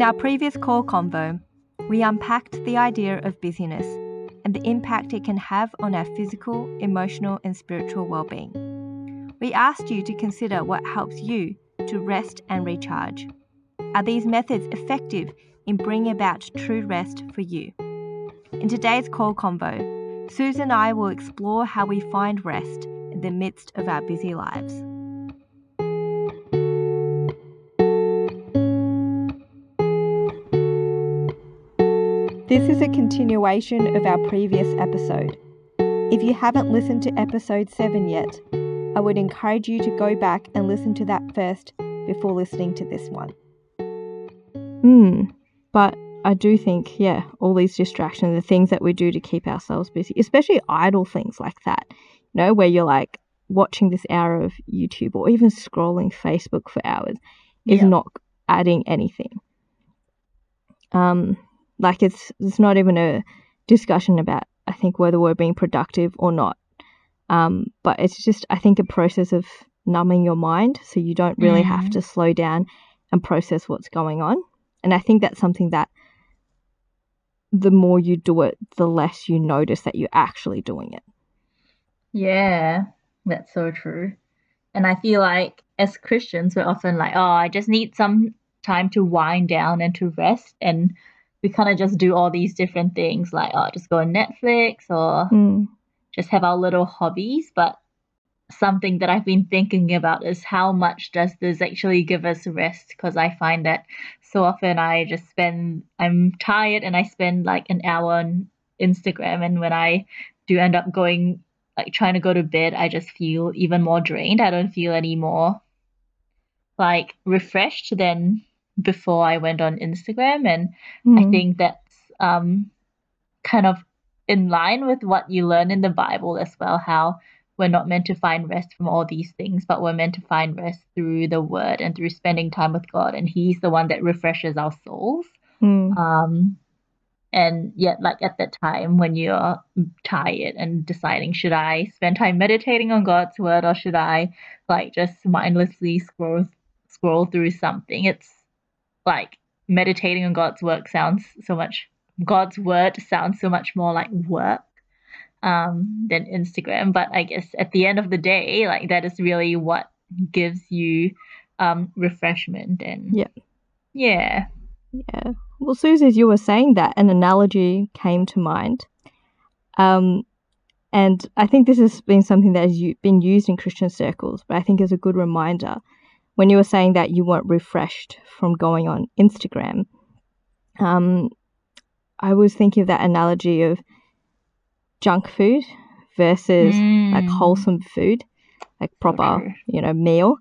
In our previous call convo, we unpacked the idea of busyness and the impact it can have on our physical, emotional, and spiritual well-being. We asked you to consider what helps you to rest and recharge. Are these methods effective in bringing about true rest for you? In today's call convo, Susan and I will explore how we find rest in the midst of our busy lives. This is a continuation of our previous episode. If you haven't listened to episode 7 yet, I would encourage you to go back and listen to that first before listening to this one. Hmm, but I do think, yeah, all these distractions, the things that we do to keep ourselves busy, especially idle things like that, you know, where you're like watching this hour of YouTube or even scrolling Facebook for hours, is Yeah. not adding anything. Um, like it's it's not even a discussion about I think whether we're being productive or not. Um, but it's just I think a process of numbing your mind so you don't really have Mm. to slow down and process what's going on. And I think that's something that the more you do it, the less you notice that you're actually doing it. Yeah, that's so true. And I feel like as Christians, we're often like, oh, I just need some time to wind down and to rest. And we kind of just do all these different things like, oh, just go on Netflix or Mm. just have our little hobbies. But something that I've been thinking about is how much does this actually give us rest? Because I find that so often I just spend, I'm tired and I spend like an hour on Instagram. And when I do end up going, like trying to go to bed, I just feel even more drained. I don't feel any more like refreshed than before I went on Instagram. And I Mm. think that's um, kind of in line with what you learn in the Bible as well, how we're not meant to find rest from all these things, but we're meant to find rest through the word and through spending time with God. And He's the one that refreshes our souls. Mm. Um, and yet, like at that time when you're tired and deciding, should I spend time meditating on God's word or should I like just mindlessly scroll scroll through something? It's like meditating on God's work sounds so much God's word sounds so much more like work um, than Instagram. But I guess at the end of the day, like that is really what gives you um, refreshment and Yeah. yeah, Yeah. Well, Susie, as you were saying that, an analogy came to mind. Um, and I think this has been something that has been used in Christian circles, but I think is a good reminder. When you were saying that you weren't refreshed from going on Instagram, um, I was thinking of that analogy of junk food versus like Mm. wholesome food, like proper, true. you know, meal.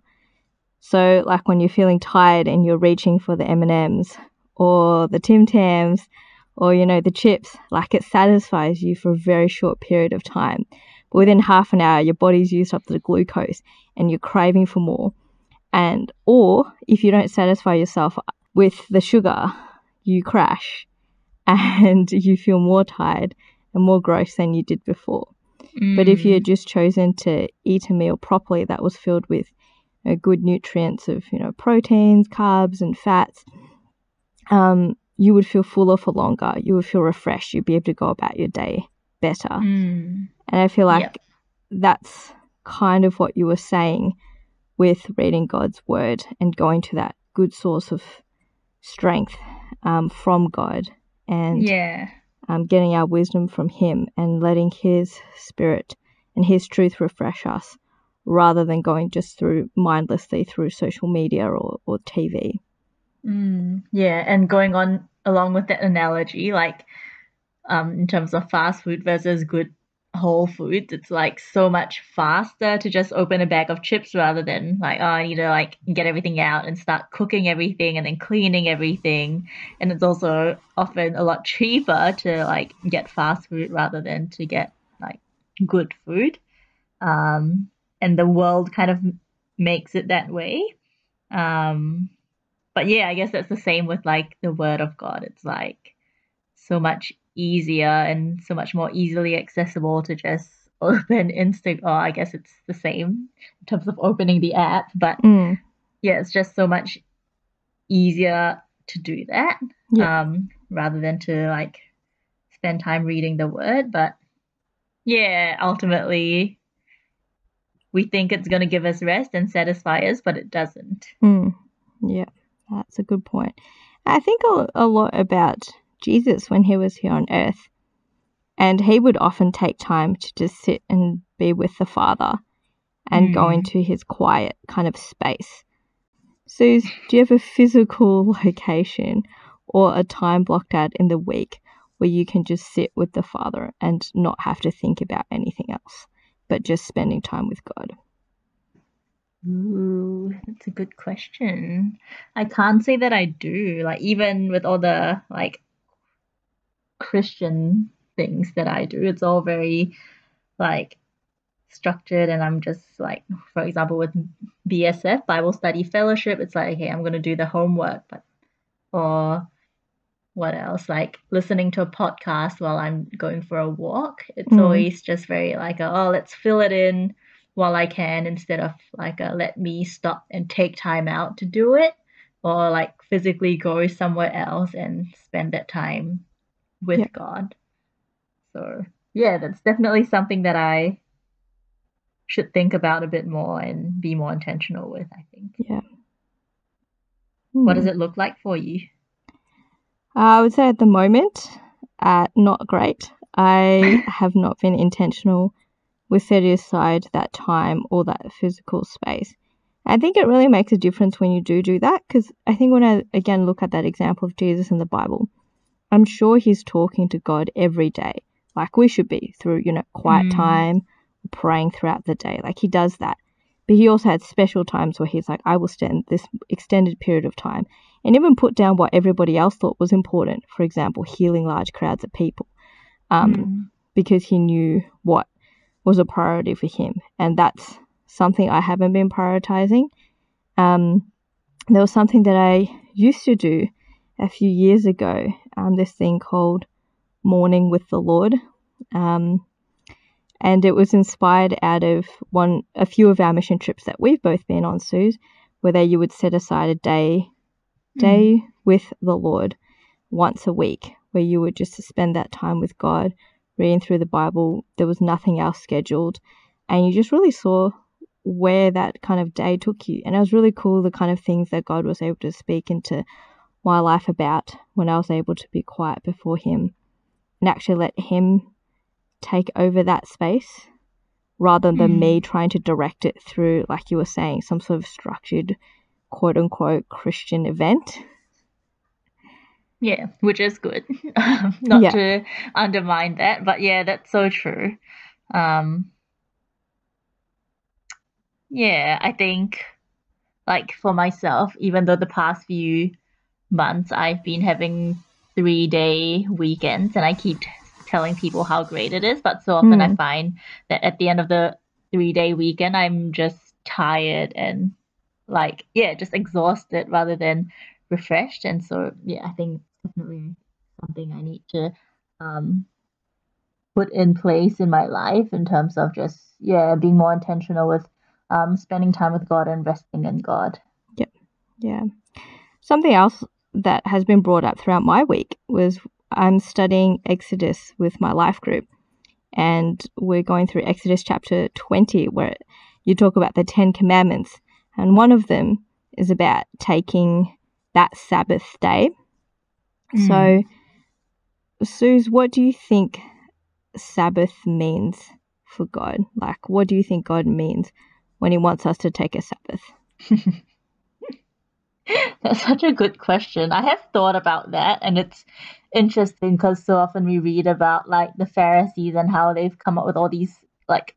So like when you're feeling tired and you're reaching for the M&Ms or the Tim Tams or you know the chips, like it satisfies you for a very short period of time. But within half an hour your body's used up the glucose and you're craving for more. And or if you don't satisfy yourself with the sugar, you crash and you feel more tired and more gross than you did before. But if you Mm. had just chosen to eat a meal properly that was filled with you know, good nutrients of you know proteins, carbs, and fats, um, you would feel fuller for longer. You would feel refreshed. You'd be able to go about your day better. Mm. And I feel like Yep. that's kind of what you were saying with reading God's word and going to that good source of strength um, from God and Yeah. um, getting our wisdom from Him and letting His Spirit and His truth refresh us rather than going just through mindlessly through social media or, or TV. Mm. Yeah, and going on along with that analogy, like um, in terms of fast food versus good whole foods, it's like so much faster to just open a bag of chips rather than like, oh, I need to like get everything out and start cooking everything and then cleaning everything. And it's also often a lot cheaper to like get fast food rather than to get like good food. Um, and the world kind of makes it that way. Um, but yeah, I guess that's the same with like the word of God. It's like so much easier and so much more easily accessible to just open Insta. Or I guess it's the same in terms of opening the app, but Mm, yeah, it's just so much easier to do that Yeah. um, rather than to like spend time reading the word. But yeah, ultimately, we think it's going to give us rest and satisfy us, but it doesn't. Mm. Yeah, that's a good point. I think a, a lot about Jesus when he was here on earth. And he would often take time to just sit and be with the Father and go Mm. into his quiet kind of space. Suze, do you have a physical location or a time blocked out in the week where you can just sit with the Father and not have to think about anything else, but just spending time with God? Ooh, that's a good question. I can't say that I do. Like even with all the like Christian things that I do, it's all very like structured and I'm just like for example with BSF Bible Study Fellowship, it's like okay, I'm gonna do the homework, but or what else? Like listening to a podcast while I'm going for a walk. It's Mm. always just very like a, oh let's fill it in while I can instead of like a let me stop and take time out to do it or like physically go somewhere else and spend that time with Yeah. God. So yeah, that's definitely something that I should think about a bit more and be more intentional with, I think. Yeah. What Hmm. does it look like for you? I would say at the moment, uh, not great. I have not been intentional with setting aside that time or that physical space. I think it really makes a difference when you do do that because I think when I again look at that example of Jesus in the Bible, I'm sure he's talking to God every day, like we should be through, you know, quiet Mm. time, praying throughout the day. Like he does that. But he also had special times where he's like, I will spend this extended period of time and even put down what everybody else thought was important. For example, healing large crowds of people, um, Mm. because he knew what was a priority for him. And that's something I haven't been prioritizing. Um, there was something that I used to do a few years ago, um, this thing called Morning with the Lord. Um, and it was inspired out of one a few of our mission trips that we've both been on, Suze, where they, you would set aside a day Mm. day with the Lord once a week, where you would just spend that time with God, reading through the Bible. There was nothing else scheduled, and you just really saw where that kind of day took you. And it was really cool the kind of things that God was able to speak into my life about when I was able to be quiet before Him and actually let Him take over that space rather than Mm. me trying to direct it through, like you were saying, some sort of structured quote unquote Christian event. Yeah, which is good. Not Yeah. to undermine that, but yeah, that's so true. Um, yeah, I think like for myself, even though the past few months I've been having three day weekends and I keep telling people how great it is, but so often I Mm. find that at the end of the three day weekend, I'm just tired and like, yeah, just exhausted rather than refreshed. And so, yeah, I think it's definitely something I need to um, put in place in my life in terms of just, yeah, being more intentional with um, spending time with God and resting in God. Yeah, yeah. Something else that has been brought up throughout my week was I'm studying Exodus with my life group, and we're going through Exodus chapter 20, where you talk about the Ten Commandments, and one of them is about taking that Sabbath day. Mm. So, Suze, what do you think Sabbath means for God? Like, what do you think God means when He wants us to take a Sabbath? That's such a good question. I have thought about that, and it's interesting because so often we read about like the Pharisees and how they've come up with all these like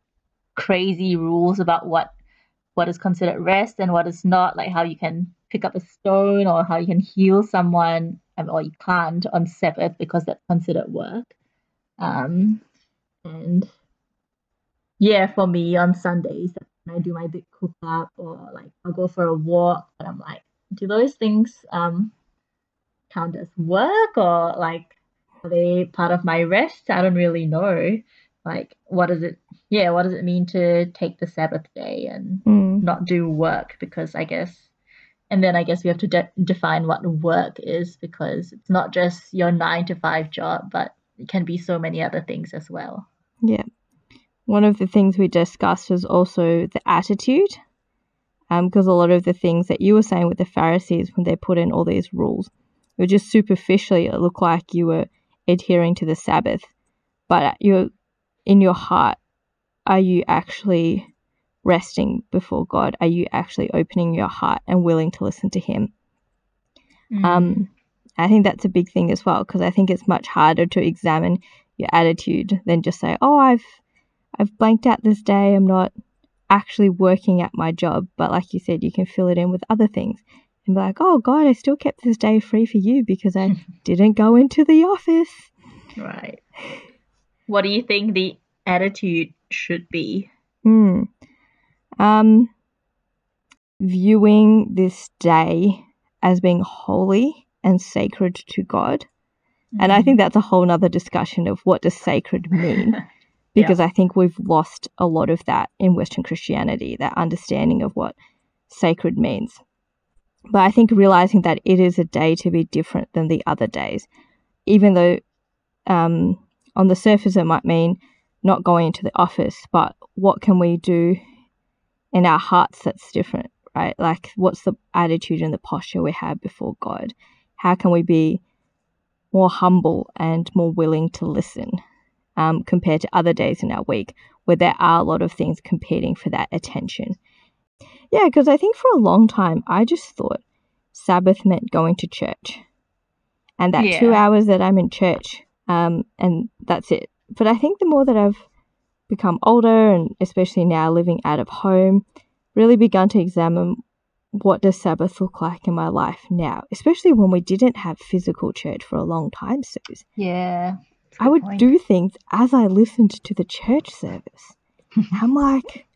crazy rules about what what is considered rest and what is not, like how you can pick up a stone or how you can heal someone, or you can't on Sabbath because that's considered work. Um, and yeah, for me on Sundays, I do my big cook up or like I'll go for a walk, but I'm like, do those things um count as work or like are they part of my rest? I don't really know. Like what does it yeah, what does it mean to take the Sabbath day and Mm, not do work? Because I guess and then I guess we have to de- define what work is because it's not just your nine to five job, but it can be so many other things as well. Yeah. One of the things we discussed was also the attitude, because um, a lot of the things that you were saying with the Pharisees when they put in all these rules, it just superficially it looked like you were adhering to the Sabbath, but you in your heart, are you actually resting before God? Are you actually opening your heart and willing to listen to Him? Mm. Um, I think that's a big thing as well because I think it's much harder to examine your attitude than just say, "Oh, I've I've blanked out this day. I'm not actually working at my job." But like you said, you can fill it in with other things and be like, "Oh God, I still kept this day free for you because I didn't go into the office." Right. What do you think the attitude should be? Hmm um, viewing this day as being holy and sacred to God. Mm-hmm. And I think mm-hmm. that's a whole nother discussion of what does sacred mean. because yeah. I think we've lost a lot of that in Western Christianity, that understanding of what sacred means. But I think realizing that it is a day to be different than the other days, even though um, on the surface it might mean not going into the office, but what can we do in our hearts that's different, right? Like, what's the attitude and the posture we have before God? How can we be more humble and more willing to listen um, compared to other days in our week where there are a lot of things competing for that attention? Yeah, because I think for a long time, I just thought Sabbath meant going to church and that yeah. two hours that I'm in church, um, and that's it. But I think the more that I've become older and especially now living out of home, really begun to examine what does Sabbath look like in my life now, especially when we didn't have physical church for a long time, Suze. Yeah. I would point. do things as I listened to the church service. I'm like,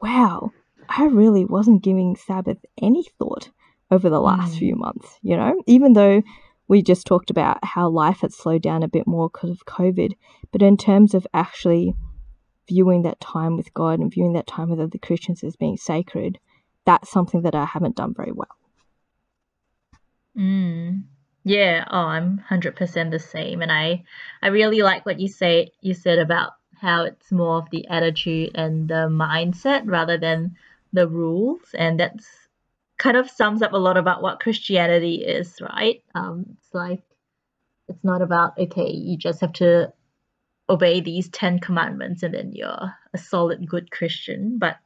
wow, I really wasn't giving Sabbath any thought over the last mm. few months, you know, even though we just talked about how life had slowed down a bit more because of COVID. But in terms of actually viewing that time with God and viewing that time with other Christians as being sacred, that's something that I haven't done very well. Mm. Yeah, oh, I'm 100% the same and I I really like what you say you said about how it's more of the attitude and the mindset rather than the rules and that's kind of sums up a lot about what Christianity is, right? Um it's like it's not about okay, you just have to obey these 10 commandments and then you're a solid good christian but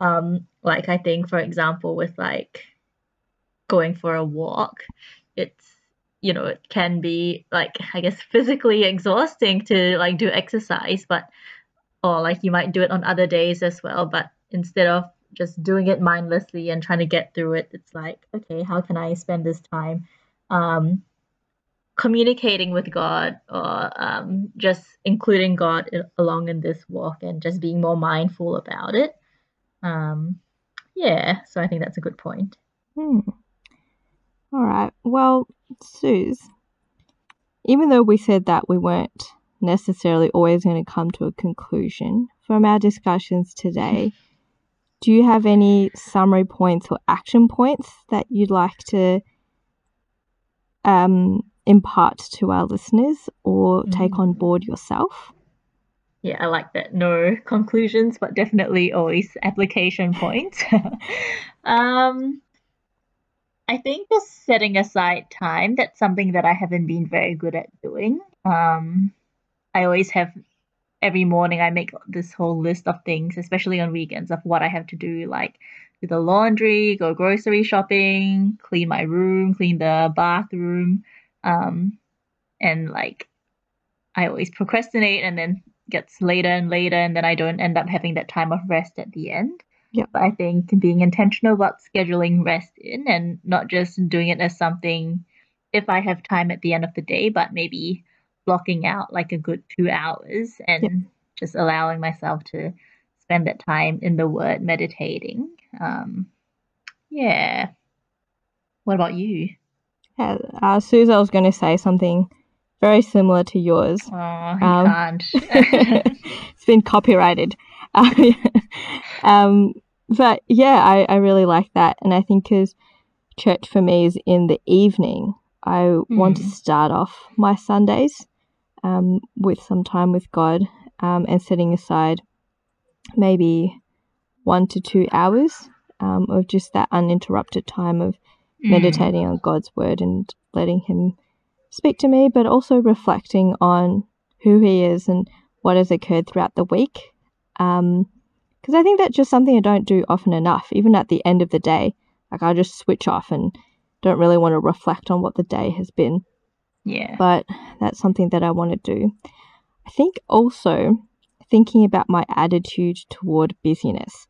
um like i think for example with like going for a walk it's you know it can be like i guess physically exhausting to like do exercise but or like you might do it on other days as well but instead of just doing it mindlessly and trying to get through it it's like okay how can i spend this time um communicating with God or um, just including God along in this walk and just being more mindful about it. Um, yeah, so I think that's a good point. Hmm. All right. Well, Suze, even though we said that we weren't necessarily always going to come to a conclusion from our discussions today, do you have any summary points or action points that you'd like to um, impart to our listeners or mm. take on board yourself? Yeah, I like that. No conclusions, but definitely always application points. um, I think just setting aside time, that's something that I haven't been very good at doing. Um, I always have every morning I make this whole list of things, especially on weekends, of what I have to do, like do the laundry, go grocery shopping, clean my room, clean the bathroom, um, and like I always procrastinate and then gets later and later and then I don't end up having that time of rest at the end. Yeah. I think being intentional about scheduling rest in and not just doing it as something if I have time at the end of the day, but maybe blocking out like a good two hours and yep. just allowing myself to spend that time in the word meditating. Um, yeah. What about you? Uh, uh, Suze, I was going to say something very similar to yours. Oh, you um, can't. it's been copyrighted. um, but yeah, I, I really like that. And I think because church for me is in the evening. I mm. want to hmm. start off my Sundays um, with some time with God um, and setting aside maybe one to two hours um, of just that uninterrupted time of mm. meditating on God's word and letting Him speak to me, but also reflecting on who He is and what has occurred throughout the week. Because I think that's just something I don't do often enough, even at the end of the day. Like I just switch off and don't really want to reflect on what the day has been. Yeah. But that's something that I want to do. I think also thinking about my attitude toward busyness.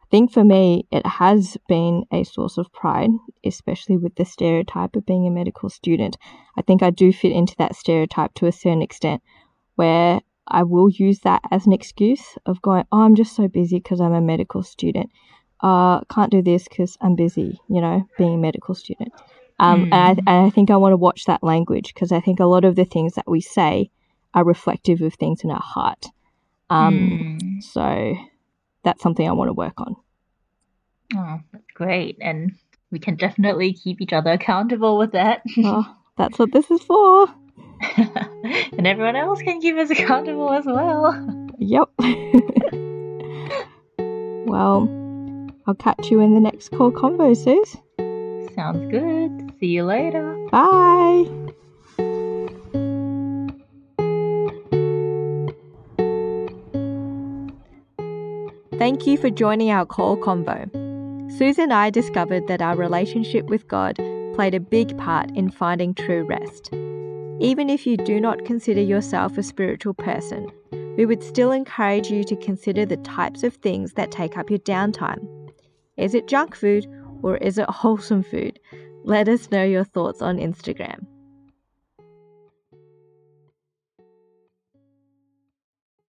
I think for me, it has been a source of pride, especially with the stereotype of being a medical student. I think I do fit into that stereotype to a certain extent where I will use that as an excuse of going, oh, I'm just so busy because I'm a medical student. Uh, can't do this because I'm busy, you know, being a medical student. Um, mm. and, I, and I think I want to watch that language because I think a lot of the things that we say are reflective of things in our heart. Um, mm. So that's something I want to work on. Oh, that's great. And we can definitely keep each other accountable with that. oh, that's what this is for. and everyone else can keep us accountable as well. Yep. well, I'll catch you in the next call convo, Suze. Sounds good. See you later. Bye. Thank you for joining our call convo. Susan and I discovered that our relationship with God played a big part in finding true rest. Even if you do not consider yourself a spiritual person, we would still encourage you to consider the types of things that take up your downtime. Is it junk food or is it wholesome food? Let us know your thoughts on Instagram.